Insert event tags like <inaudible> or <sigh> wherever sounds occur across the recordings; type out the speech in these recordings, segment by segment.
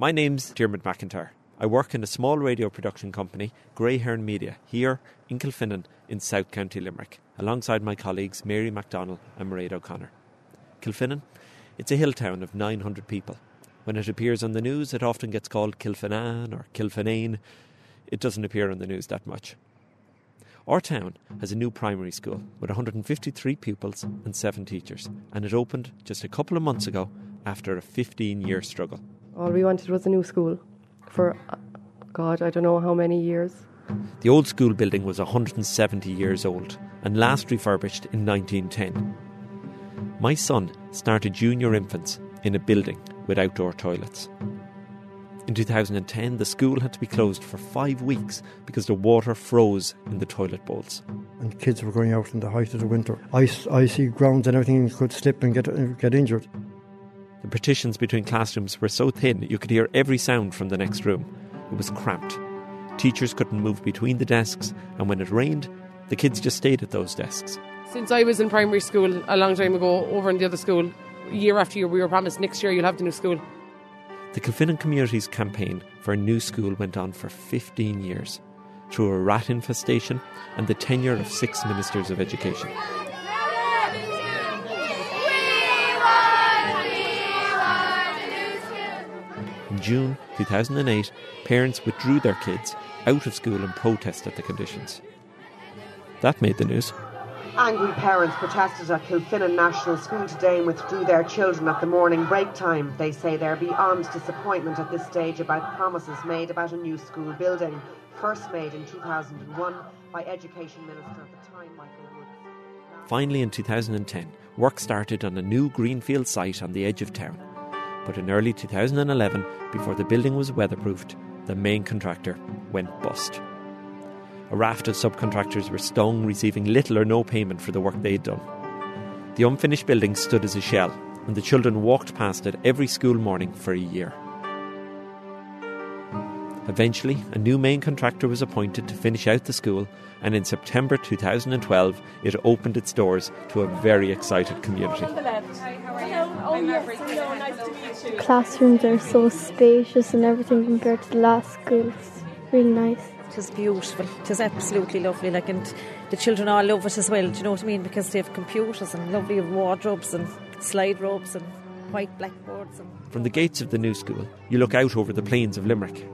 My name's Dermot McIntyre. I work in a small radio production company, Greyhairn Media, here in Kilfinnan in South County Limerick, alongside my colleagues Mary MacDonald and Mairead O'Connor. Kilfinnan, it's a hill town of 900 people. When it appears on the news, it often gets called Kilfinane or Kilfinane. It doesn't appear on the news that much. Our town has a new primary school with 153 pupils and seven teachers, and it opened just a couple of months ago after a 15 year struggle. All we wanted was a new school for, uh, God, I don't know how many years. The old school building was 170 years old and last refurbished in 1910. My son started junior infants in a building with outdoor toilets. In 2010, the school had to be closed for five weeks because the water froze in the toilet bowls. And kids were going out in the height of the winter. Ice, icy grounds and everything could slip and get, get injured. The partitions between classrooms were so thin you could hear every sound from the next room. It was cramped. Teachers couldn't move between the desks, and when it rained, the kids just stayed at those desks. Since I was in primary school a long time ago, over in the other school, year after year, we were promised next year you'll have the new school. The Kilfinnan Communities campaign for a new school went on for 15 years, through a rat infestation and the tenure of six ministers of education. In June 2008, parents withdrew their kids out of school in protest at the conditions. That made the news. Angry parents protested at Kilfinnan National School today and withdrew their children at the morning break time. They say they're beyond disappointment at this stage about promises made about a new school building, first made in 2001 by Education Minister at the time, Michael Woods. Finally, in 2010, work started on a new greenfield site on the edge of town. But in early 2011, before the building was weatherproofed, the main contractor went bust. A raft of subcontractors were stung, receiving little or no payment for the work they'd done. The unfinished building stood as a shell, and the children walked past it every school morning for a year. Eventually, a new main contractor was appointed to finish out the school, and in September 2012, it opened its doors to a very excited community. Classrooms are so spacious and everything compared to the last school. It's really nice. It was beautiful. It was absolutely lovely. Like, and the children all love it as well. Do you know what I mean? Because they have computers and lovely wardrobes and slide robes and white blackboards. And From the gates of the new school, you look out over the plains of Limerick.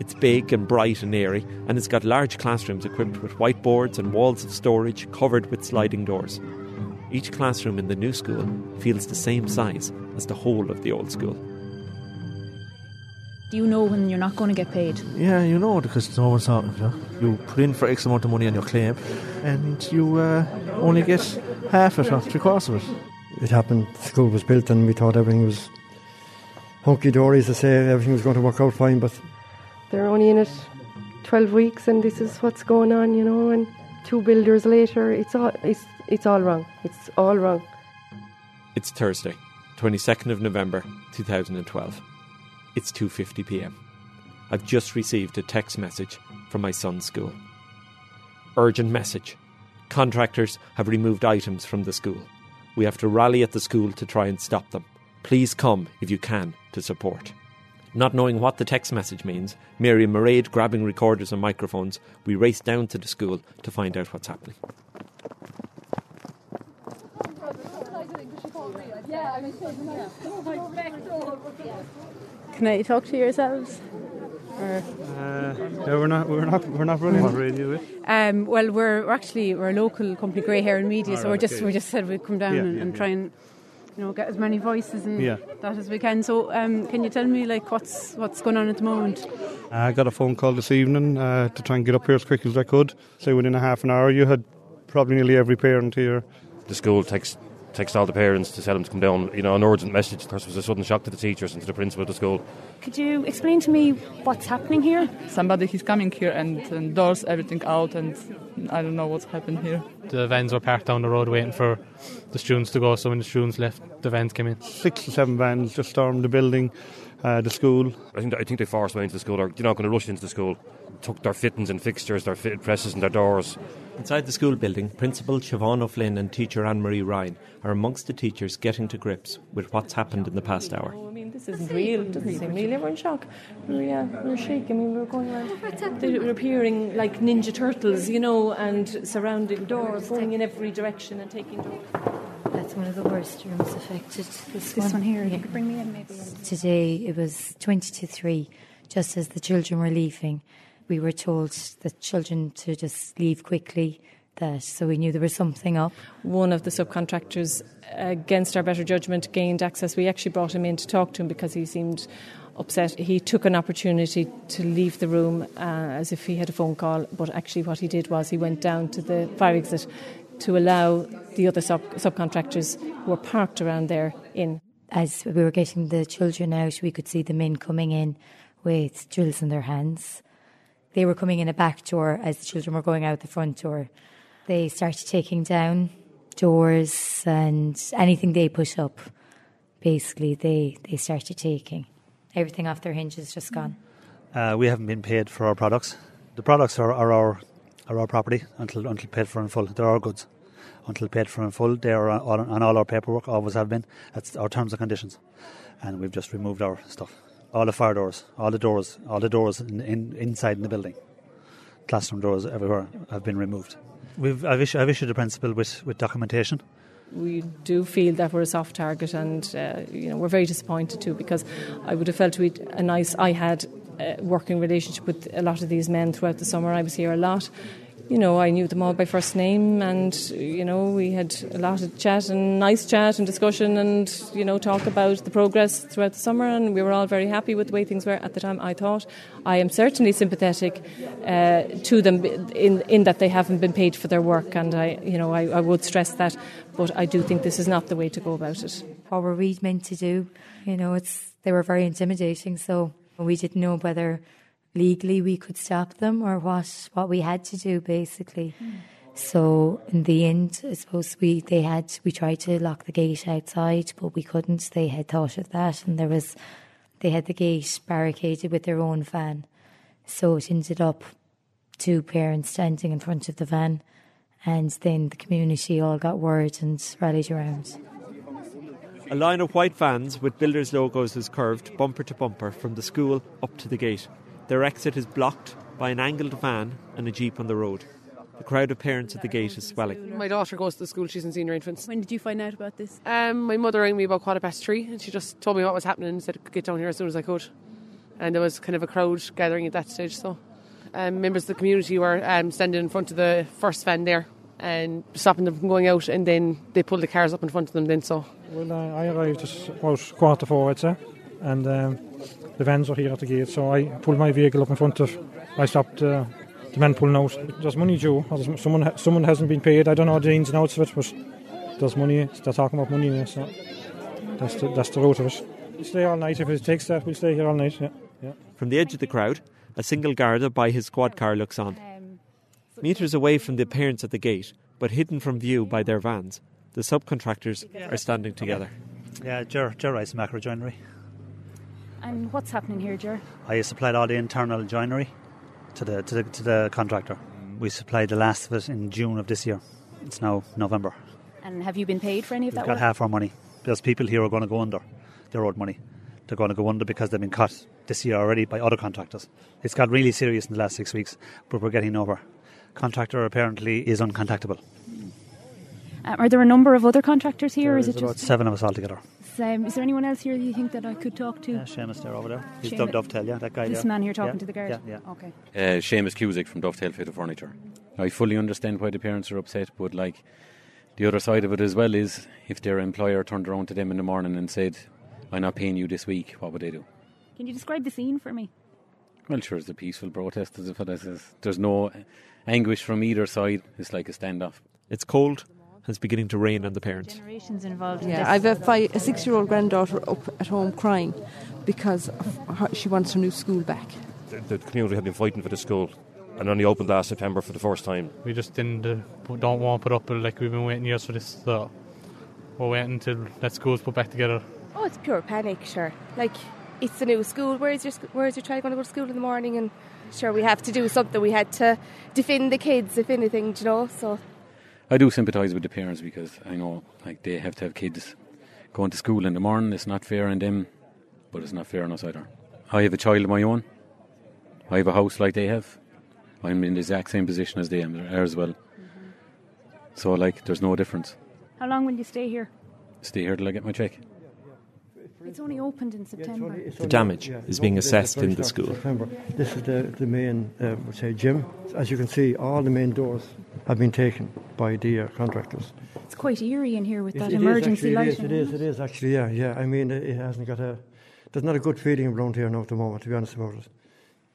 It's big and bright and airy, and it's got large classrooms equipped with whiteboards and walls of storage covered with sliding doors. Each classroom in the new school feels the same size as the whole of the old school. Do you know when you're not going to get paid? Yeah, you know, because it's always out. You, know? you put in for X amount of money on your claim, and you uh, only get half it or three quarters of it. It happened, the school was built, and we thought everything was hunky dory, as I say, everything was going to work out fine, but They're only in it 12 weeks, and this is what's going on, you know. And two builders later, it's all it's it's all wrong. It's all wrong. It's Thursday, 22nd of November 2012. It's 2:50 p.m. I've just received a text message from my son's school. Urgent message. Contractors have removed items from the school. We have to rally at the school to try and stop them. Please come if you can to support. Not knowing what the text message means, Mary and Mairead grabbing recorders and microphones, we race down to the school to find out what's happening. Can I talk to yourselves? Or, Uh, yeah, we're not, we're not, we're not running on radio. um, well, we're, we're actually we're a local company, Grey Hair and Media, All so we're just okay. we just said we'd come down Yeah, and, yeah, and yeah. try and you know get as many voices and Yeah. that as we can. So, um, can you tell me like what's what's going on at the moment? I got a phone call this evening uh, to try and get up here as quick as I could. Say within a half an hour, you had probably nearly every parent here. the school takes text all the parents to tell them to come down. You know, an urgent message. There was a sudden shock to the teachers and to the principal of the school. Could you explain to me what's happening here? Somebody is coming here and, and doors everything out, and I don't know what's happened here. The vans were parked down the road waiting for the students to go, so when the students left, the vans came in. Six or seven vans just stormed the building, uh, the school. I think I think they forced them into the school. Or you're not going to rush into the school. Took their fittings and fixtures, their fitted presses and their doors. Inside the school building, Principal Siobhan O'Flynn and teacher Anne Marie Ryan are amongst the teachers getting to grips with what's happened in the past hour. I mean, this isn't real. It doesn't seem real. Everyone's shocked. We were, yeah, we were shaking. I mean, we were going around. They were appearing like Ninja Turtles, you know, and surrounding doors, going in every direction and taking doors. That's one of the worst rooms affected. This, This one here, you could bring me in maybe. Today it was 20 to 3, just as the children were leaving. We were told the children to just leave quickly, that so we knew there was something up. One of the subcontractors, against our better judgment, gained access. We actually brought him in to talk to him because he seemed upset. He took an opportunity to leave the room uh, as if he had a phone call, but actually, what he did was he went down to the fire exit to allow the other sub- subcontractors who were parked around there in. As we were getting the children out, we could see the men coming in with drills in their hands. They were coming in a back door as the children were going out the front door. They started taking down doors and anything they put up. Basically, they, they started taking. Everything off their hinges just gone. Uh, we haven't been paid for our products. The products are, are our are our property until until paid for in full. They're our goods until paid for in full. They are on, on all our paperwork. Always have been. That's our terms and conditions, and we've just removed our stuff. All the fire doors, all the doors, all the doors in, in, inside in the building, classroom doors everywhere have been removed. We've I've issued, I've issued a principal with, with documentation. We do feel that we're a soft target, and uh, you know we're very disappointed too because I would have felt we'd a nice. I had a working relationship with a lot of these men throughout the summer. I was here a lot. You know, I knew them all by first name, and you know we had a lot of chat and nice chat and discussion, and you know talk about the progress throughout the summer, and we were all very happy with the way things were at the time. I thought I am certainly sympathetic uh, to them in in that they haven't been paid for their work, and I you know I, I would stress that, but I do think this is not the way to go about it. What were we meant to do? You know, it's they were very intimidating, so we didn't know whether legally we could stop them or what what we had to do basically. Hmm. So in the end, I suppose we they had we tried to lock the gate outside, but we couldn't. They had thought of that, and there was they had the gate barricaded with their own van. So it ended up two parents standing in front of the van, and then the community all got word and rallied around. A line of white vans with builders' logos is curved bumper to bumper from the school up to the gate. Their exit is blocked by an angled van and a jeep on the road. The crowd of parents at the gate is swelling. My daughter goes to the school, she's in senior infants. When did you find out about this? Um, my mother rang me about quarter past three and she just told me what was happening and said I could get down here as soon as I could. And there was kind of a crowd gathering at that stage, so um, members of the community were um, standing in front of the first van there and stopping them from going out, and then they pulled the cars up in front of them. Then so. Well, uh, I arrived at about quarter to four, I'd say, and um, the vans were here at the gate, so I pulled my vehicle up in front of. I stopped uh, the men pulling out. There's money due. there's- Someone, someone hasn't been paid. I don't know the ins and outs of it, but there's money. They're talking about money there, so that's the, that's the root of it. We'll stay all night if it takes that. We'll stay here all night. Yeah, yeah. From the edge of the crowd, a single Garda by his squad car looks on. Metres away from the parents at the gate, but hidden from view by their vans, the subcontractors are standing together. Yeah, Ger, Ger Rice Macro Joinery. And what's happening here, Ger? I supplied all the internal joinery to the, to the to the contractor. We supplied the last of it in June of this year. It's now November. And have you been paid for any of that? We've that got work? half our money. There's people here who are going to go under. They're owed money. They're going to go under because they've been cut this year already by other contractors. It's got really serious in the last six weeks, but we're getting over. Contractor apparently is uncontactable. Um, are there a number of other contractors here, or is There's it about just? seven of us altogether. Um, is there anyone else here you think that I could talk to? Yeah, Seamus there over there. He's Seamus- Dovetail, yeah, that guy This there. man here talking Yeah, to the guard. Yeah, yeah. Okay. Uh, Seamus Cusick from Dovetail Fitted Furniture. I fully understand why the parents are upset, but like the other side of it as well is if their employer turned around to them in the morning and said, "I'm not paying you this week," what would they do? Can you describe the scene for me? Well, sure, it's a peaceful protest. As if it is. There's no anguish from either side. It's like a standoff. It's cold and it's beginning to rain on the parents. Generations involved. Yeah. I've a, five, a six-year-old granddaughter up at home crying because her, she wants her new school back. The, the community have been fighting for the school and only opened last September for the first time. We just didn't uh, don't want to put up with like we've been waiting years for this. So we're waiting until that school's put back together. Oh, it's pure panic, sure. Like, it's a new school. Where's your Where's your child going to go to school in the morning? And sure, we have to do something. We had to defend the kids, if anything, do you know. So I do sympathise with the parents because I know like they have to have kids going to school in the morning. It's not fair on them, but it's not fair on us either. I have a child of my own. I have a house like they have. I'm in the exact same position as they are as well. Mm-hmm. So like, there's no difference. How long will you stay here? Stay here till I get my check. It's only opened in September. The damage is being assessed in the school. September. This is the, the main, uh, we'll say, gym. As you can see, all the main doors have been taken by the uh, contractors. It's quite eerie in here with that It- it is emergency actually, lighting. It is, it is, it is actually, yeah, yeah. I mean, it, it hasn't got a, there's not a good feeling around here now at the moment, to be honest about it.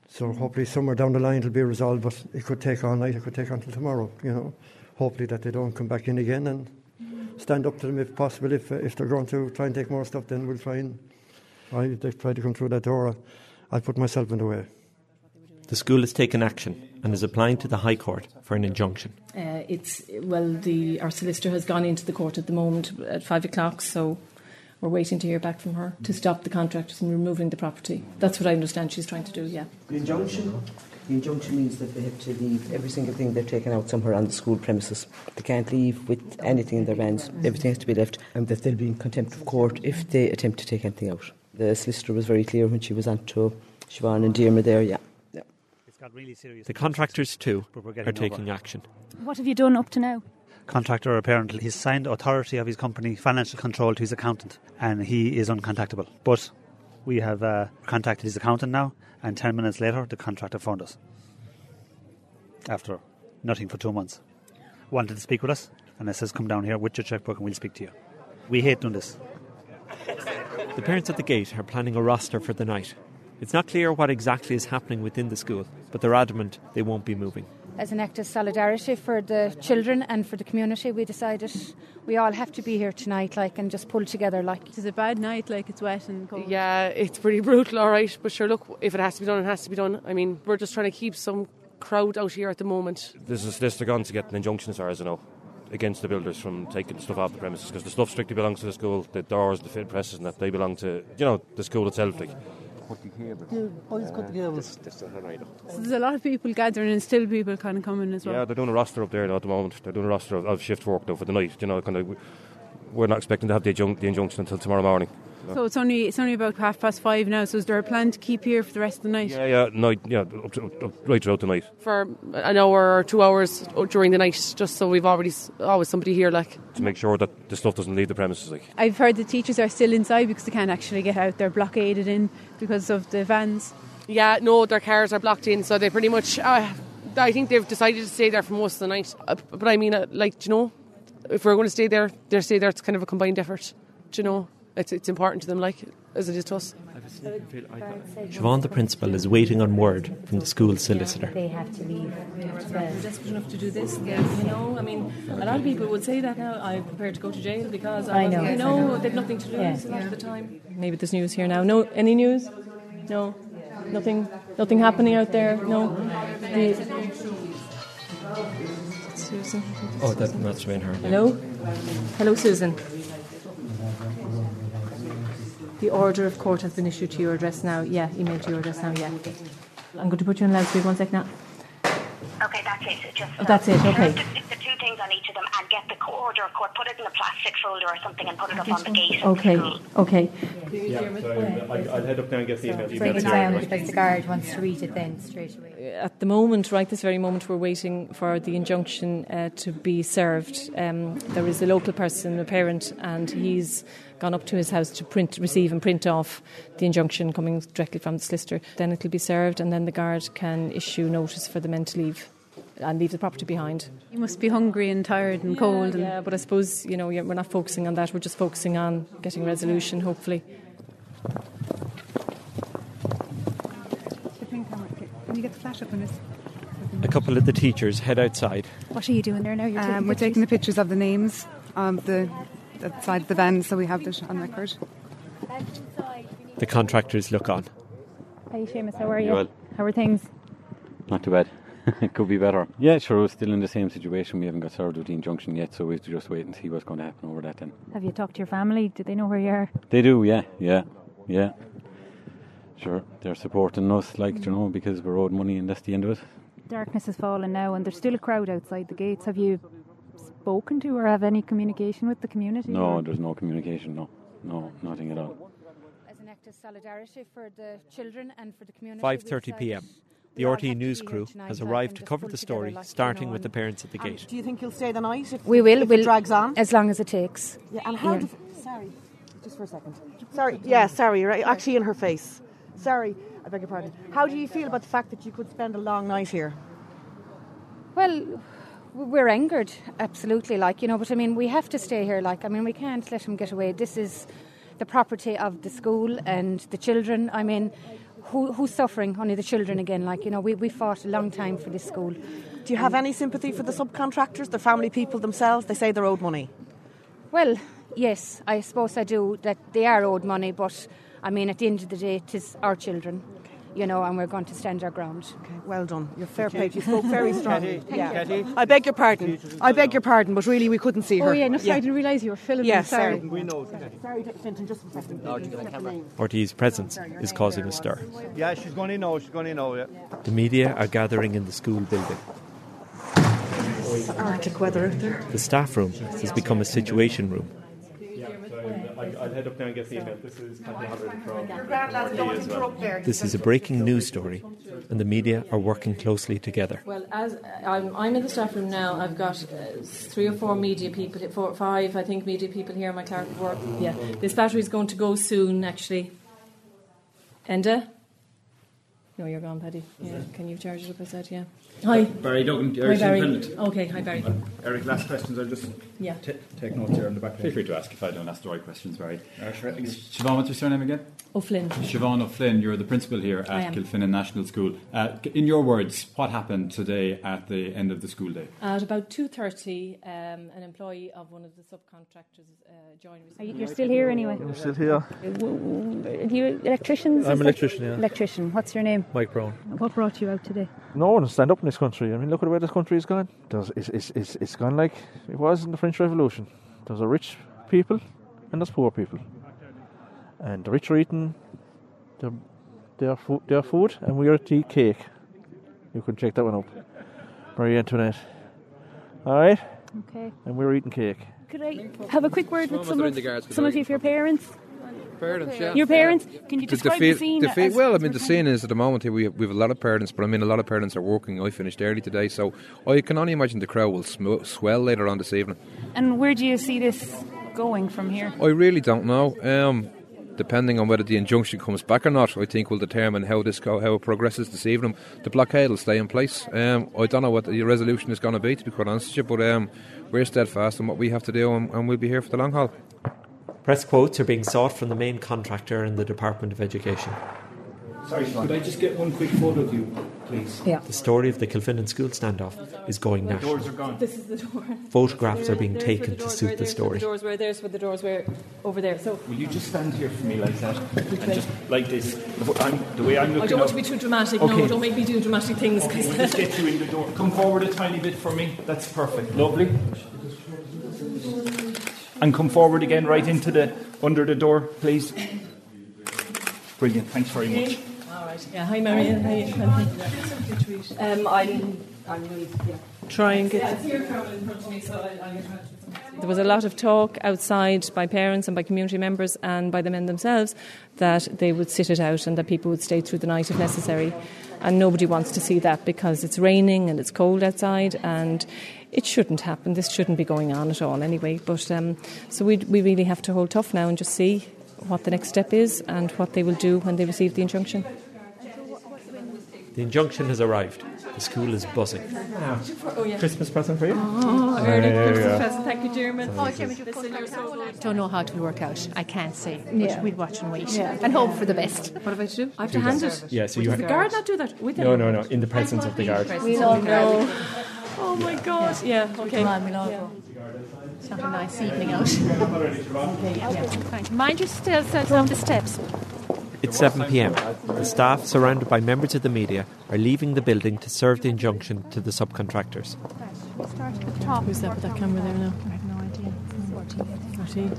So hopefully somewhere down the line it'll be resolved, but it could take all night, it could take until tomorrow, you know. Hopefully that they don't come back in again and stand up to them if possible. If, uh, if they're going to try and take more stuff, then we'll try and, I, if they try to come through that door, I'll put myself in the way. The school has taken action and is applying to the High Court for an injunction. Uh, it's well, the our solicitor has gone into the court at the moment at five o'clock, so we're waiting to hear back from her to stop the contractors from removing the property. That's what I understand she's trying to do. Yeah. The injunction, the injunction means that they have to leave every single thing they've taken out somewhere on the school premises. They can't leave with anything in their vans. Everything has to be left, and that they'll be in contempt of court if they attempt to take anything out. The solicitor was very clear when she was on to Siobhan and Dearma there. Yeah. yeah. It's got really serious. The contractors, too, we're are getting taking action. What have you done up to now? Contractor apparently he's signed authority of his company financial control to his accountant, and he is uncontactable. But we have uh, contacted his accountant now, and ten minutes later the contractor phoned us. After nothing for two months, wanted to speak with us, and it says come down here with your checkbook and we'll speak to you. We hate doing this. The parents at the gate are planning a roster for the night. It's not clear what exactly is happening within the school, but they're adamant they won't be moving. As an act of solidarity for the children and for the community, we decided we all have to be here tonight, like, and just pull together, like. It's a bad night, like it's wet and cold. Yeah, it's pretty brutal, all right. But sure, look, if it has to be done, it has to be done. I mean, we're just trying to keep some crowd out here at the moment. This is this they're going to get an injunction as far as I know against the builders from taking stuff off the premises because the stuff strictly belongs to the school. The doors, the fit presses, and that they belong to you know the school itself. Like. So there's a lot of people gathering and still people kind of coming as well. Yeah, they're doing a roster up there now at the moment. They're doing a roster of, of shift work now for the night. You know, kind of. We're not expecting to have the, injun- the injunction until tomorrow morning. So it's only it's only about half past five now. So is there a plan to keep here for the rest of the night? Yeah, yeah, night, yeah, up, to, up, up, right throughout the night. For an hour or two hours during the night, just so we've already always somebody here, like. to make sure that the stuff doesn't leave the premises. Like. I've heard the teachers are still inside because they can't actually get out. They're blockaded in because of the vans. Yeah, no, their cars are blocked in, so they pretty much. Uh, I think they've decided to stay there for most of the night. Uh, but I mean, uh, like, do you know, if we're going to stay there, they're stay there. It's kind of a combined effort. Do you know, it's it's important to them, like as it is to us. Siobhan, the principal, is waiting on word from the school solicitor. They have to leave. We're desperate enough to do this. You know, I mean, a lot of people would say that now. I'm prepared to go to jail because I know, You know, know. they've nothing to lose Yeah. a lot of the time. Maybe there's news here now. No, any news? No, nothing. Nothing happening out there. No. The- Susan. Oh, that must have been her. Hello? Hello, Susan. The order of court has been issued to your address now. Yeah, emailed to your address now, yeah. I'm going to put you on loudspeaker one sec now. Okay, that's it. Just Oh, that's it, okay. It's the two things on each of them, and get the co- order of court, put it in a plastic folder or something, and put it up on the gate. of Okay, school. okay. I'll head up there and get the email. Bring it down because the guard wants to read it then straight away. At the moment, right this very moment, we're waiting for the injunction uh, to be served. Um, there is a local person, a parent, and he's gone up to his house to print, receive and print off the injunction coming directly from the solicitor. Then it'll be served, and then the guard can issue notice for the men to leave and leave the property behind. You must be hungry and tired and cold. And Yeah, but I suppose you know we're not focusing on that. We're just focusing on getting resolution, hopefully. Can you get the flash up on this? A couple of the teachers head outside. What are you doing there now? You're Um, we're taking the pictures of the names of the outside of the van, so we have that on record. The contractors look on. Hey, Seamus, how are you? You well? How are things? Not too bad. It <laughs> could be better. Yeah, sure, we're still in the same situation. We haven't got served with the injunction yet, so we have to just wait and see what's going to happen over that then. Have you talked to your family? Do they know where you are? They do, yeah, yeah, yeah. Sure, they're supporting us, like, you know, because we're owed money and that's the end of it. Darkness has fallen now, and there's still a crowd outside the gates. Have you spoken to or have any communication with the community? No, or- there's no communication, no. No, nothing at all. As an act of solidarity for the children and for the community. 5:30 p.m. The RTE news crew has arrived to cover the story, starting with the parents at the gate. Do you think you'll stay the night if, We will. if we'll, it drags on? As long as it takes. Yeah, and how Yeah. do, sorry, just for a second. Sorry, yeah, sorry, right, actually in her face. Sorry, I beg your pardon. How do you feel about the fact that you could spend a long night here? Well, we're angered, absolutely. Like you know, but I mean, we have to stay here. Like I mean, we can't let him get away. This is the property of the school and the children. I mean, who, who's suffering? Only the children again. Like you know, we we fought a long time for this school. Do you have any sympathy for the subcontractors, the family people themselves? They say they're owed money. Well, yes, I suppose I do. That they are owed money, but I mean, at the end of the day, it is our children. You know, and we're going to stand our ground. Okay, well done. You're fair Thank play. you. You spoke very strongly. Thank yeah. you. I beg your pardon. I beg your pardon, but really we couldn't see oh, her. Oh yeah, no, sorry, I didn't realise you were filming. Yeah, sorry. sorry. We know. Sorry, Finton, just a second. RTE's presence is causing a stir. Yeah, she's going in now. She's going in now. Yeah. The media are gathering in the school building. Arctic weather out there. The staff room has become a situation room. I'll head up there and get the email. This is Kathy Halloran from Your grand lads don't interrupt there. This is a breaking news story, and the media are working closely together. Well, as I'm, I'm in the staff room now, I've got uh, three or four media people, four, five, I think, media people here in my clerk work. Yeah, this battery is going to go soon, actually. Enda? No, you're gone, Paddy. Yeah, can you charge it up? I said, yeah. Hi. Barry Duggan, Hi, Barry. Independent. Okay, hi, Barry. Eric, last questions. I'll just Yeah. t- take notes here in the back. Feel free to ask if I don't ask the right questions, Barry. Uh, sure. Siobhan, what's your surname again? O'Flynn. Siobhan O'Flynn, you're the principal here at. Kilfinnan National School. Uh, in your words, what happened today at the end of the school day? At about 2.30, um, an employee of one of the subcontractors uh, joined us. Are you, you're still here anyway? I'm still here. Are you electricians? I'm an electrician, yeah. Electrician. What's your name? Mike Brown. What brought you out today? No one will stand up in this country. I mean, look at where this country has gone. There's, it's, it's, it's, it's gone like it was in the French Revolution. There's a rich people and there's poor people. And the rich are eating their, their, food, their food, and we are to eat cake. You can check that one up. Marie Antoinette. All right? Okay. And we're eating cake. Could I have a quick word with some of, the guards, some of your parents? Parents, yeah. Your parents? Can you describe the, the, scene? the well, I mean, the scene is at the moment here we have, we have a lot of parents, but I mean, a lot of parents are working. I finished early today, so I can only imagine the crowd will sm- swell later on this evening. And where do you see this going from here? I really don't know. Um, depending on whether the injunction comes back or not, I think will determine how this go, how it progresses this evening. The blockade will stay in place. Um, I don't know what the resolution is going to be, to be quite honest with you, but um, we're steadfast in what we have to do, and, and we'll be here for the long haul. Press quotes are being sought from the main contractor in the Department of Education. Sorry, could I just get one quick photo of you, please? Yeah. The story of the Kilfinnan school standoff is going national. The Doors are gone. This is the door. Photographs are being taken to suit were, the story. The doors were, there's where the doors were over there. So Will you just stand here for me like that? And just like this. I'm, the way I'm looking I don't want up- to be too dramatic. Okay. No, don't make me do dramatic things. Okay, 'cause- we'll just get you in the door. Come forward a tiny bit for me. That's perfect. Lovely. And come forward again, right into the under the door, please. Brilliant. Thanks very much. All right. Yeah. Hi, Marion. Hi. Um, I'm. I'm really. Yeah. Try and get. There was a lot of talk outside by parents and by community members and by the men themselves that they would sit it out and that people would stay through the night if necessary. And nobody wants to see that because it's raining and it's cold outside and it shouldn't happen. This shouldn't be going on at all anyway. But um, so we we really have to hold tough now and just see what the next step is and what they will do when they receive the injunction. The injunction has arrived. The school is buzzing. Oh, yeah. Christmas present for you. Oh, There early you Christmas go. present. Thank you, Dermot. Oh, Don't know how it will work out. I can't say. Yeah. we'll watch and wait Yeah. and hope for the best. What have I to do? I have Do to hand that. it. Yeah, so Does you the guard not do that with No, no, no. In the presence of the guard. We all know. Oh my God! Yeah. Okay. Come on, we'll all go. It's not a nice evening out. <laughs> okay, yeah. Thank you. Mind yourself uh, on the steps. It's 7 pm. The staff, surrounded by members of the media, are leaving the building to serve the injunction to the subcontractors. Who's that with that camera there now? I have no idea. 14.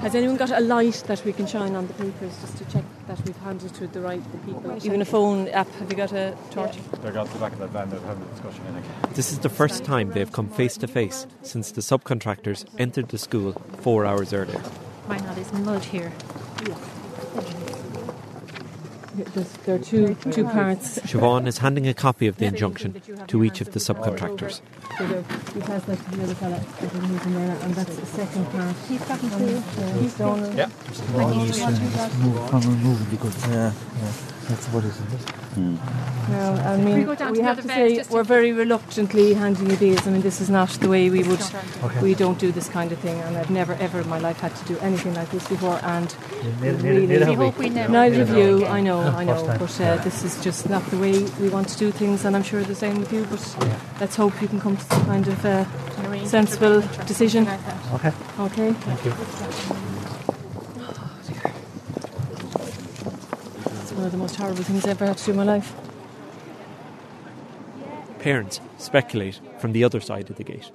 Has anyone got a light that we can shine on the papers just to check? That we've handed to the right the people. Even a phone app. Have you got a torch? They're got the back of that van. They're having a discussion. I think. This is the first time they've come face to face since the subcontractors entered the school four hours earlier. Why not? Is mud here? There's, there are two two parts. Siobhan is handing a copy of the injunction to each of the subcontractors. So there, you pass that the other fella, that he's in there, and that's the second part. He's talking to. He's Donald. Yeah. Move, come and move because yeah, yeah, that's what it is. Hmm. Well, I we mean, go we have to say we're very reluctantly handing you these. I mean, this is not the way we would. Okay. We don't do this kind of thing, and I've never ever in my life had to do anything like this before. And neither- really, neither have we. hope we never neither do of you. I know, I know, time. but uh, this is just not the way we want to do things, and I'm sure the same with you. But let's hope you can come to some kind of uh, sensible decision. Okay. Okay. Thank you. It's one of the most horrible things I've ever had to do in my life. Parents speculate from the other side of the gate.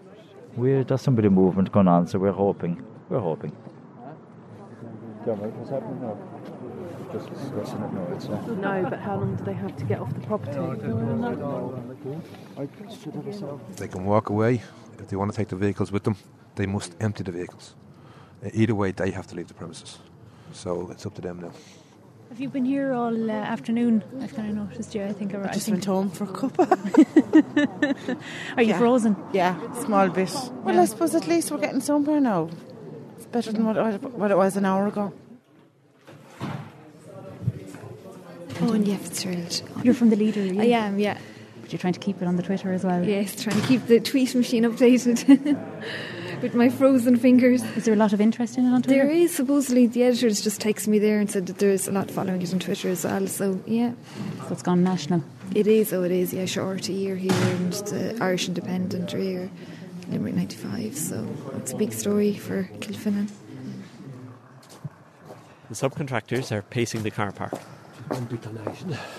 We there's some bit of movement going on, so we're hoping. We're hoping. what's happening now? Just discussing it now. It's, uh, No, but how long do they have to get off the property? They can walk away. If they want to take the vehicles with them, they must empty the vehicles. Uh, Either way, they have to leave the premises. So it's up to them now. Have you been here all uh, afternoon? I've kind of noticed you. I think. I just think. went home for a cup. <laughs> Are you Yeah. frozen? Yeah, small bit. Well, I suppose at least we're getting somewhere now. It's better than what, what it was an hour ago. Oh, and yeah, Fitzgerald. You're from the leader. Are you? I am, yeah. But you're trying to keep it on the Twitter as well. Yes, trying to keep the tweet machine updated <laughs> with my frozen fingers. Is there a lot of interest in it on Twitter? There is. Supposedly, the editors just texted me there and said that there's a lot following it on Twitter as well. So, yeah. So it's gone national. It is, oh, it is. Yeah, Shorty are here and the Irish Independent are here, Limerick 95. So, it's a big story for Kilfinnan. The subcontractors are pacing the car park,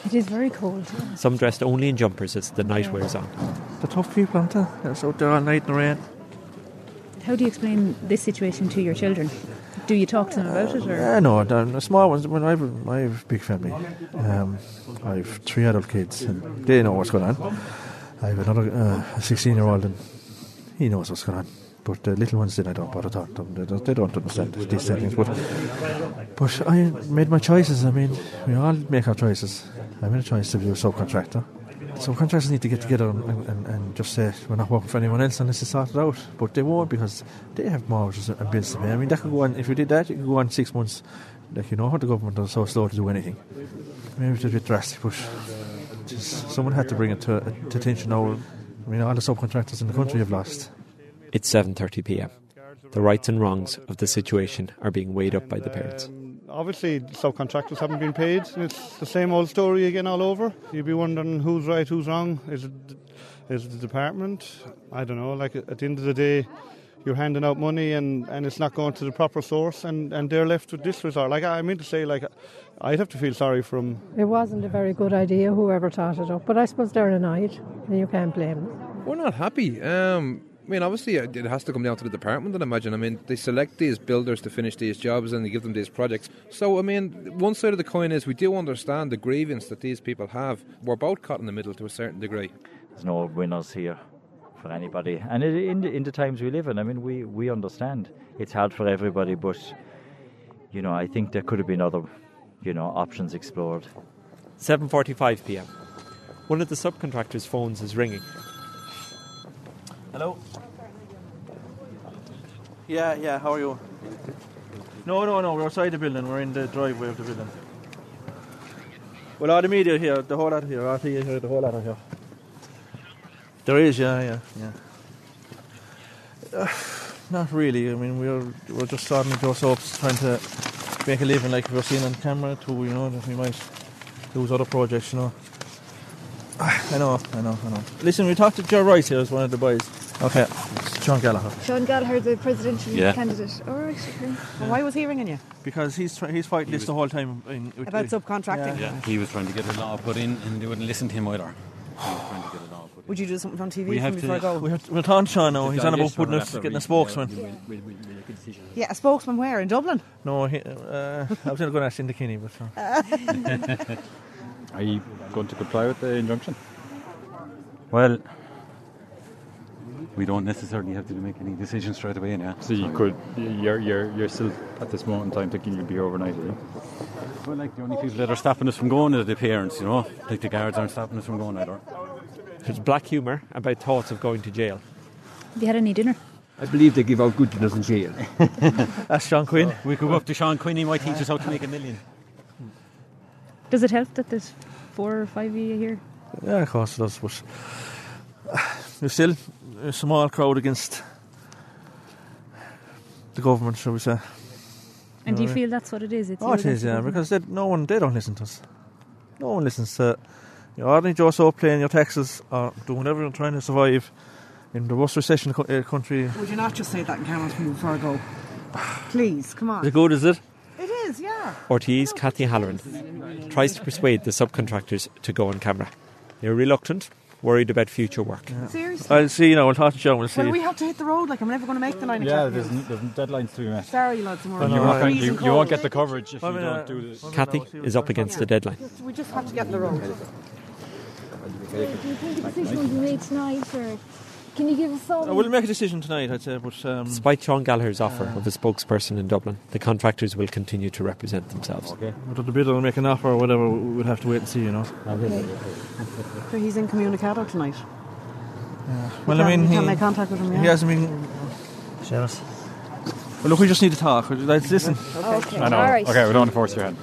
It is very cold. some dressed only in jumpers as the night wears on. the tough people, aren't they? They're out there all night in the rain. How do you explain this situation to your children? Do you talk to them about it? Or? Yeah, no, the, the small ones. When I have, I a big family. Um, I have three adult kids, and they know what's going on. I have another uh, sixteen-year-old, and he knows what's going on. But the little ones, then I don't bother talking to them. They don't, understand these things. But, but I made my choices. I mean, we all make our choices. I made a choice to be a subcontractor. Subcontractors need to get together and, and, and just say we're not working for anyone else unless it's sorted out. But they won't because they have mortgages and bills to pay. I mean, that could go on. If you did that, it could go on six months. Like you know how the government are so slow to do anything. Maybe it's a bit drastic, but someone had to bring it to, to attention now. I mean, all the subcontractors in the country have lost. It's 7:30 p.m. The rights and wrongs of the situation are being weighed up by the parents. Obviously, subcontractors haven't been paid. It's the same old story again all over. You'd be wondering who's right, who's wrong. Is it, is it the department? I don't know. Like at the end of the day, you're handing out money and, and it's not going to the proper source, and, and they're left with this result. Like I mean to say, like I'd have to feel sorry for them. It wasn't a very good idea, whoever thought it up, but I suppose they're annoyed, and you can't blame them. We're not happy. Um, I mean, obviously, it has to come down to the department, I imagine. I mean, they select these builders to finish these jobs and they give them these projects. So, I mean, one side of the coin is we do understand the grievance that these people have. We're both caught in the middle to a certain degree. There's no winners here for anybody. And it, in, the, in the times we live in, I mean, we, we understand it's hard for everybody, but, you know, I think there could have been other, you know, options explored. 7:45 p.m. One of the subcontractors' phones is ringing. Hello. Yeah, yeah. How are you? No, no, no. We're outside the building. We're in the driveway of the building. Well, all the media here, the whole lot here, RTE here, the whole lot here. There is, yeah, yeah, yeah. Uh, <sighs> not really. I mean, we're we're just starting to soaps, trying to make a living like we're seeing on camera too. You know, that we might lose other projects. You know. <sighs> I know, I know, I know. Listen, we talked to Joe Rice here as one of the boys. Okay, it's John Gallagher. Sean Gallagher, the presidential Yeah. candidate. All right, okay. why was he ringing you? Because he's try- he's fighting this the whole time. In, with About the- subcontracting? Yeah, he was trying to get a law put in and they wouldn't listen to him either. He was trying to get a law put Would you do something on TV We for have me to- before I go? we have to- we'll turn Sean now. He's on about digest putting will us, have getting a spokesman. yeah, we'll- we'll- we'll a. Yeah, a spokesman where? In Dublin? No, he, uh, I was going to ask in the Kinney, but. Uh, <laughs> Are you going to comply with the injunction? Well, we don't necessarily have to make any decisions straight away now. So you could, you're, you're, you're still at this moment in time thinking you'll be here overnight, are you? Well, like the only people that are stopping us from going are the parents, you know. Like the guards aren't stopping us from going either. There's black humour about thoughts of going to jail. Have you had any dinner? I believe they give out good dinners in jail. <laughs> That's Sean Quinn. We could go up to Sean Quinn, he might teach us how to make a million. Does it help that there's four or five of you here? yeah, of course it does, but. Uh, there's still a small crowd against the government, shall we say. And do you feel that's what it is? It's Oh, it you is, against the yeah, because they, no one, they don't listen to us. No one listens to your ordinary Joe Soap paying your taxes or doing whatever you're trying to survive in the worst recession the co- uh, country. Would you not just say that in camera for before I go? Please, come on. Is it good, is it? It is, yeah. RTE's Kathy Halloran tries to persuade the subcontractors to go on camera. They're reluctant, worried about future work. Seriously? I'll see, you know, we'll talk to John, we'll see. Well, we have to hit the road. Like, I'm never going to make the nine Yeah, o'clock. there's, news. n- there's deadlines to be met. Sorry, lads. I'm You, already won't, you, you won't get the coverage if I you don't uh, do this. Kathy is up against the deadline. We just have to get in the road. Do you think a decision will be made tonight, or can you give us some? I will make a decision tonight, I'd say, but. Um, Despite Sean Gallagher's offer of a spokesperson in Dublin, the contractors will continue to represent themselves. Okay. Whether the bidder will make an offer or whatever, we'll have to wait and see, you know. Okay. So he's incommunicado tonight. Yeah. Well, You I mean, can't- you he, can't make contact with him, yeah? he hasn't been. Seamus. Well, look, we just need to talk. Let's listen. Okay. I know. All right. Okay, we don't want to force your hand.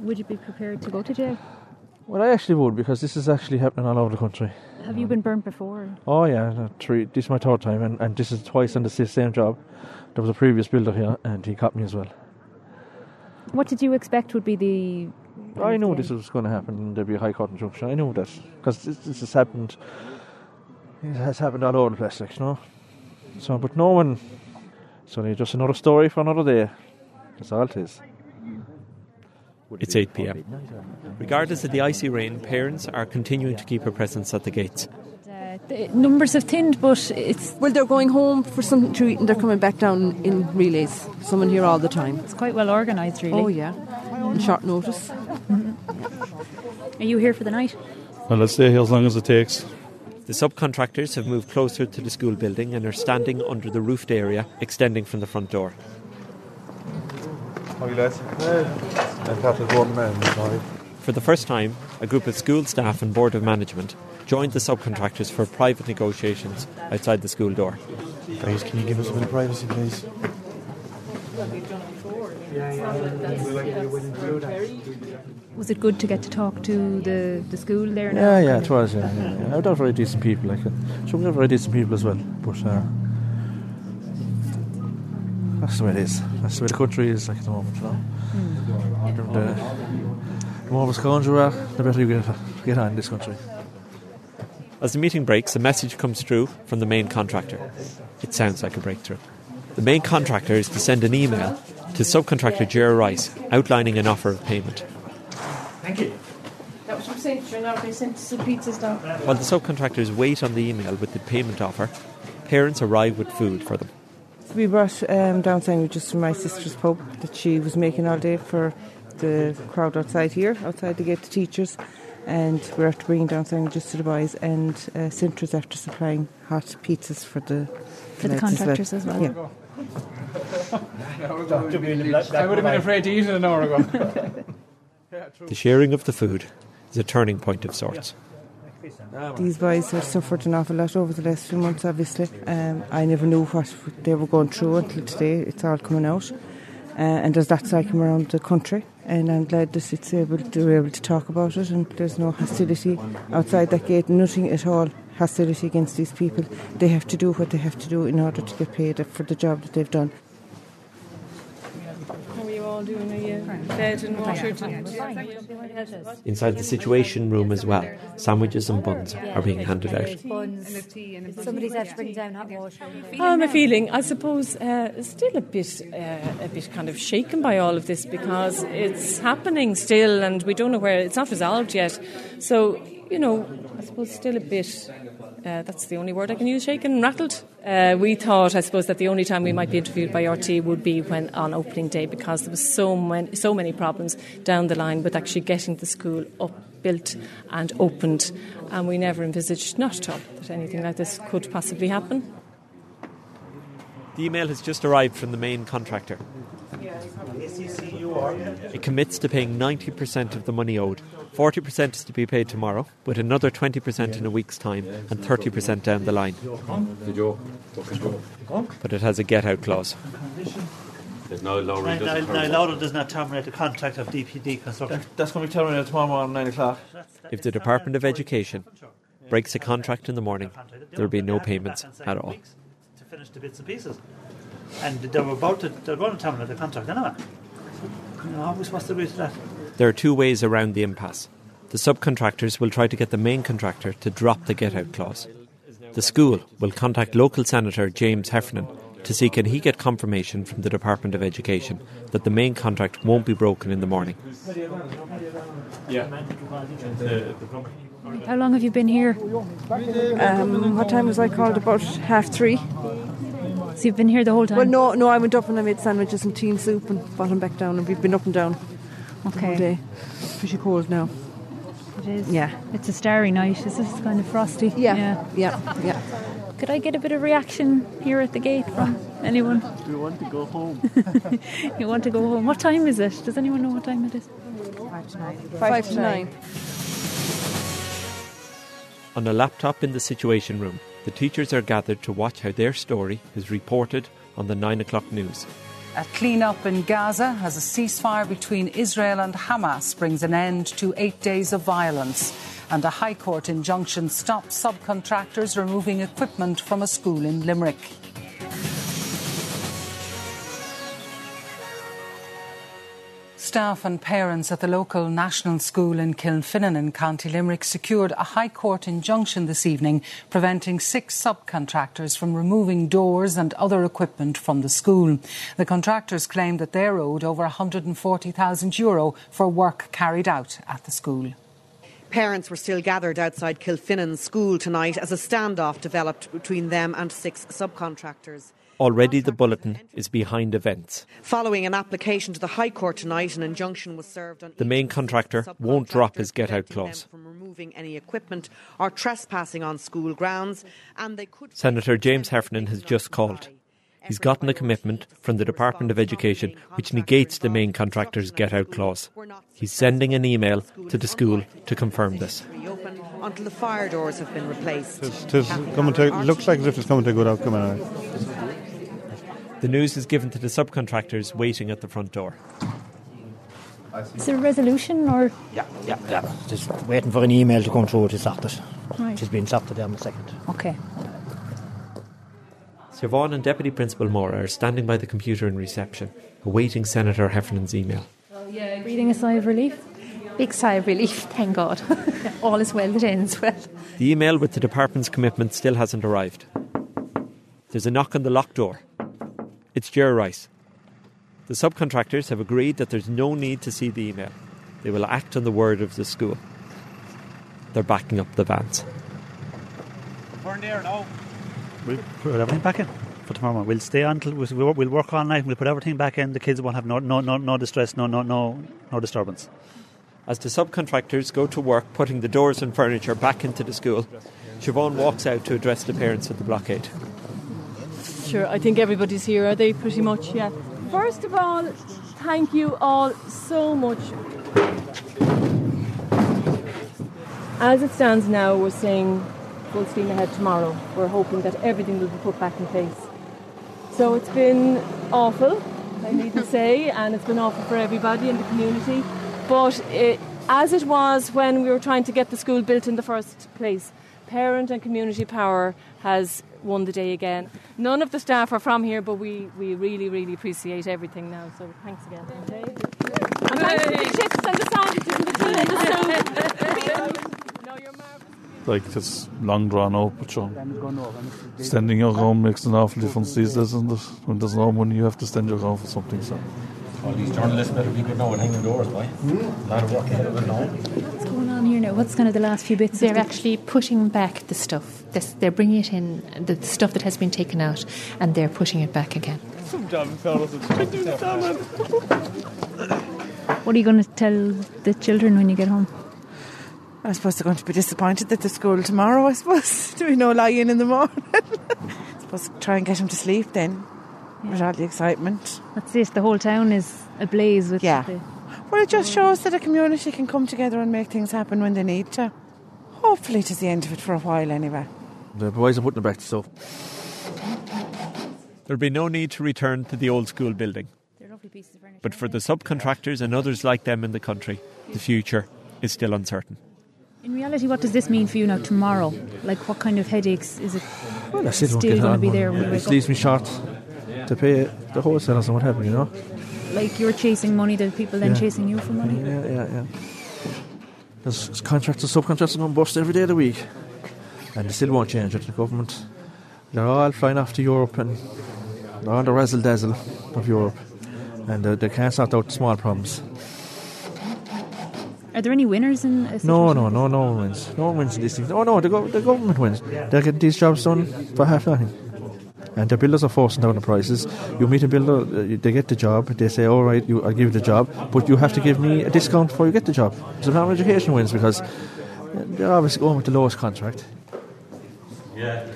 Would you be prepared to go to jail? Well, I actually would because this is actually happening all over the country. Have you been burnt before? Oh yeah, no, three. This is my third time, and, and this is twice on the same job. There was a previous builder here, and he caught me as well. What did you expect would be the? I knew this was going to happen. There'd be a high court injunction. I knew that because this, this has happened. It has happened all over the place, like, you know. So, but no one. It's only just another story for another day. That's all it is. It's 8 pm. Regardless of the icy rain, parents are continuing to keep a presence at the gates. Uh, the numbers have thinned, but it's. Well, they're going home for something to eat and they're coming back down in relays. Someone here all the time. It's quite well organised, really. Oh, yeah. On short notice. Are you here for the night? Well, I'll stay here as long as it takes. The subcontractors have moved closer to the school building and are standing under the roofed area extending from the front door. How you lads? I'm Captain Gordon Man. Sorry. For the first time, a group of school staff and board of management joined the subcontractors for private negotiations outside the school door. Guys, can you give us a bit of privacy, please? Was it good to get to talk to the, the school there now? Yeah, yeah, it was. Yeah, yeah, yeah. They're very decent people. Like, uh, some are very decent people as well. But uh, that's the way it is. That's the way the country is like at the moment. You know? The, the more Wisconsin you are, the better you get get on in this country. As the meeting breaks, a message comes through from the main contractor. It sounds like a breakthrough. The main contractor is to send an email to subcontractor Jerry Rice outlining an offer of payment. Thank you. That was from Centra. Now they sent some pizzas down. While the subcontractors wait on the email with the payment offer, parents arrive with food for them. We brought um, down sandwiches from my sister's pub that she was making all day for the crowd outside here, outside to get the teachers. And we're after bringing down sandwiches to the boys, and uh, Centra's after supplying hot pizzas for the For the contractors as well. Yeah. I would have been afraid to eat it an hour ago. <laughs> <laughs> The sharing of the food is a turning point of sorts. These boys have suffered an awful lot over the last few months, obviously. Um, I never knew what they were going through until today. It's all coming out. Uh, and there's that like around the country. And I'm glad that it's able to, we're able to talk about it and there's no hostility outside that gate, nothing at all hostility against these people. They have to do what they have to do in order to get paid for the job that they've done. How are you all? all doing? Are you fed and watered? Inside the situation room as well, sandwiches and buns are being handed out. Somebody's had to bring down hot water. How am I feeling? I suppose uh, still a bit, uh, a bit kind of shaken by all of this because it's happening still, and we don't know where it's not resolved yet. So you know, I suppose still a bit. Uh, that's the only word I can use. Shaken, and rattled. Uh, we thought, I suppose, that the only time we might be interviewed by RTE would be when on opening day because there was so many, so many problems down the line with actually getting the school up, built, and opened, and we never envisaged, not at all, that anything like this could possibly happen. The email has just arrived from the main contractor. It commits to paying 90% of the money owed. 40% is to be paid tomorrow, with another 20% in a week's time and 30% down the line. But it has a get out clause. There's no low Now, now, now Lauder does not terminate the contract of DPD construction. That's going to be terminated tomorrow morning, 9 o'clock. If the Department of Education breaks a contract in the morning, there will be no payments at all. To finish the bits and pieces. And they were about to, they're going to terminate the contract anyway. You know, how are we supposed to read that? There are two ways around the impasse. The subcontractors will try to get the main contractor to drop the get out clause. The school will contact local Senator James Heffernan to see can he get confirmation from the Department of Education that the main contract won't be broken in the morning. How long have you been here? Um, what time was I called? About half three. So you've been here the whole time? Well, no, no. I went up and I made sandwiches and tea and soup and brought them back down, and we've been up and down the whole Okay. day. Pretty cold now. It is. Yeah. It's a starry night. Is this kind of frosty? Yeah. Yeah. Yeah. Could I get a bit of reaction here at the gate from anyone? <laughs> We want to go home. <laughs> you want to go home? What time is it? Does anyone know what time it is? Five to nine. On a laptop in the Situation Room, the teachers are gathered to watch how their story is reported on the 9 o'clock news. A clean-up in Gaza as a ceasefire between Israel and Hamas brings an end to eight days of violence. And a High Court injunction stops subcontractors removing equipment from a school in Limerick. Staff and parents at the local national school in Kilfinane in County Limerick secured a High Court injunction this evening preventing six subcontractors from removing doors and other equipment from the school. The contractors claimed that they're owed over €140,000 Euro for work carried out at the school. Parents were still gathered outside Kilfinane School tonight as a standoff developed between them and six subcontractors. Already the bulletin is behind events. Following an application to the High Court tonight, an injunction was served on The main contractor won't drop his get out clause. from removing any equipment or trespassing on school grounds, and they could Senator James Heffernan has just called. He's gotten a commitment from the Department of Education which negates the main contractor's get out clause. He's sending an email to the school to confirm this. reopen until the fire doors have been replaced. It is coming to, it looks like as if it's coming to a good outcome anyway. The news is given to the subcontractors waiting at the front door. Is there a resolution or? Yeah, yeah, yeah. Just waiting for an email to come through to stop it. Right. She's been stopped there in a second. Okay. Siobhan and Deputy Principal Mora are standing by the computer in reception, awaiting Senator Heffernan's email. Yeah, Breathing a sigh of relief? Big sigh of relief, thank God. <laughs> All is well that ends well. The email with the department's commitment still hasn't arrived. There's a knock on the locked door. It's Ger Rice. The subcontractors have agreed that there's no need to see the email. They will act on the word of the school. They're backing up the vans. Turn there now. Oh. We'll put everything back in for tomorrow morning. We'll stay until we'll, we'll we'll work all night. We'll put everything back in. The kids won't have no no no, no distress, no no no no disturbance. As the subcontractors go to work putting the doors and furniture back into the school, Siobhan walks out to address the parents of the blockade. Sure, I think everybody's here, are they pretty much? Yeah. First of all, thank you all so much. As it stands now, we're saying full steam ahead tomorrow. We're hoping that everything will be put back in place. So it's been awful, I need to say, and it's been awful for everybody in the community. But it, as it was when we were trying to get the school built in the first place, parent and community power has won the day again. None of the staff are from here, but we, we really, really appreciate everything now. So thanks again. Okay. And thanks <laughs> to the chips and the sandwiches and the tea and the soup. Like it's long drawn out, but sure. Standing your ground makes an awful difference these days, isn't it? When there's no money, you have to stand your ground for something. So. All these journalists better be good now at hanging doors, boy. A lot of work ahead of it now. What's going on here? What's kind of the last few bits? They're actually putting back the stuff. They're bringing it in, the stuff that has been taken out, and they're putting it back again. Some damn fellas. What are you going to tell the children when you get home? I suppose they're going to be disappointed at the school tomorrow, I suppose. <laughs> Do we no lying in in the morning? <laughs> I suppose try and get them to sleep then, with all the excitement. That's it. The whole town is ablaze with Yeah. the Well, it just shows that a community can come together and make things happen when they need to. Hopefully, it is the end of it for a while anyway. The boys are putting it back to stuff. There'll be no need to return to the old school building. But for the subcontractors and others like them in the country, the future is still uncertain. In reality, what does this mean for you now tomorrow? Like, what kind of headaches is it Well, I still don't still get going to be there when you It wake leaves me short to pay the wholesalers and what have you, you know? Like, you're chasing money, that people then Yeah. chasing you for money? Yeah, yeah, yeah. There's contractors, subcontractors going bust every day of the week. And they still won't change it, the government. They're all flying off to Europe and they're on the razzle dazzle of Europe. And uh, they can't sort out the small problems. Are there any winners in a No, no, no, no one wins. No one wins in these things. Oh, no, the, go- the government wins. They're getting these jobs done for half nothing. And the builders are forcing down the prices. You meet a builder, uh, they get the job, they say, all right, you, I'll give you the job, but you have to give me a discount before you get the job. So now of Education wins because uh, they're obviously going with the lowest contract. Yeah.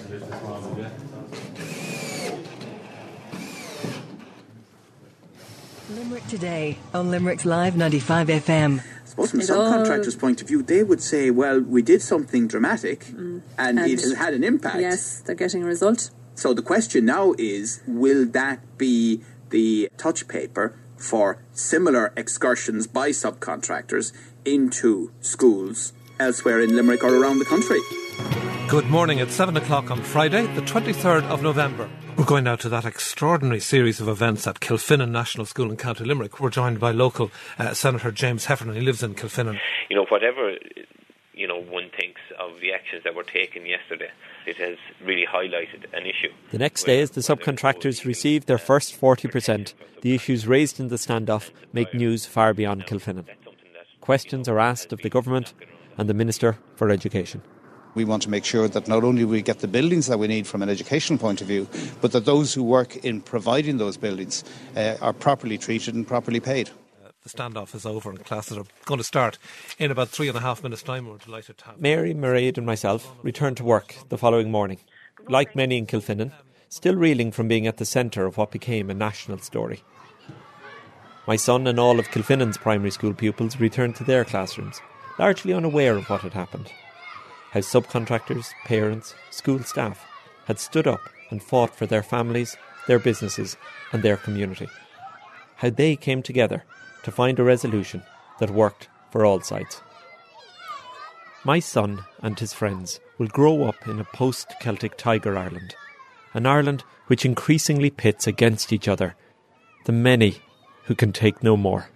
Limerick today on Limerick's Live 95 FM. suppose from a It all- subcontractor's point of view, they would say, well, we did something dramatic and, And- it has had an impact. Yes, they're getting a result. So the question now is, will that be the touch paper for similar excursions by subcontractors into schools elsewhere in Limerick or around the country? Good morning. It's 7 o'clock on Friday, the 23rd of November. We're going now to that extraordinary series of events at Kilfinane National School in County Limerick. We're joined by local uh, Senator James Heffernan. He lives in Kilfinane. you know, whatever you know one thinks of the actions that were taken yesterday, it has really highlighted an issue. The next day, as the subcontractors received their first 40%, the issues raised in the standoff make news far beyond Kilfinane. Questions are asked of the government and the Minister for Education. We want to make sure that not only we get the buildings that we need from an educational point of view, but that those who work in providing those buildings uh, are properly treated and properly paid. The standoff is over and classes are going to start in about three and a half minutes' time. We're delighted to have Mary, Mairead, and myself returned to work the following morning. Like many in Kilfinane, still reeling from being at the centre of what became a national story. My son and all of Kilfinane's primary school pupils returned to their classrooms, largely unaware of what had happened. How subcontractors, parents, school staff had stood up and fought for their families, their businesses, and their community. How they came together to find a resolution that worked for all sides. My son and his friends will grow up in a post Celtic Tiger Ireland, an Ireland which increasingly pits against each other the many who can take no more.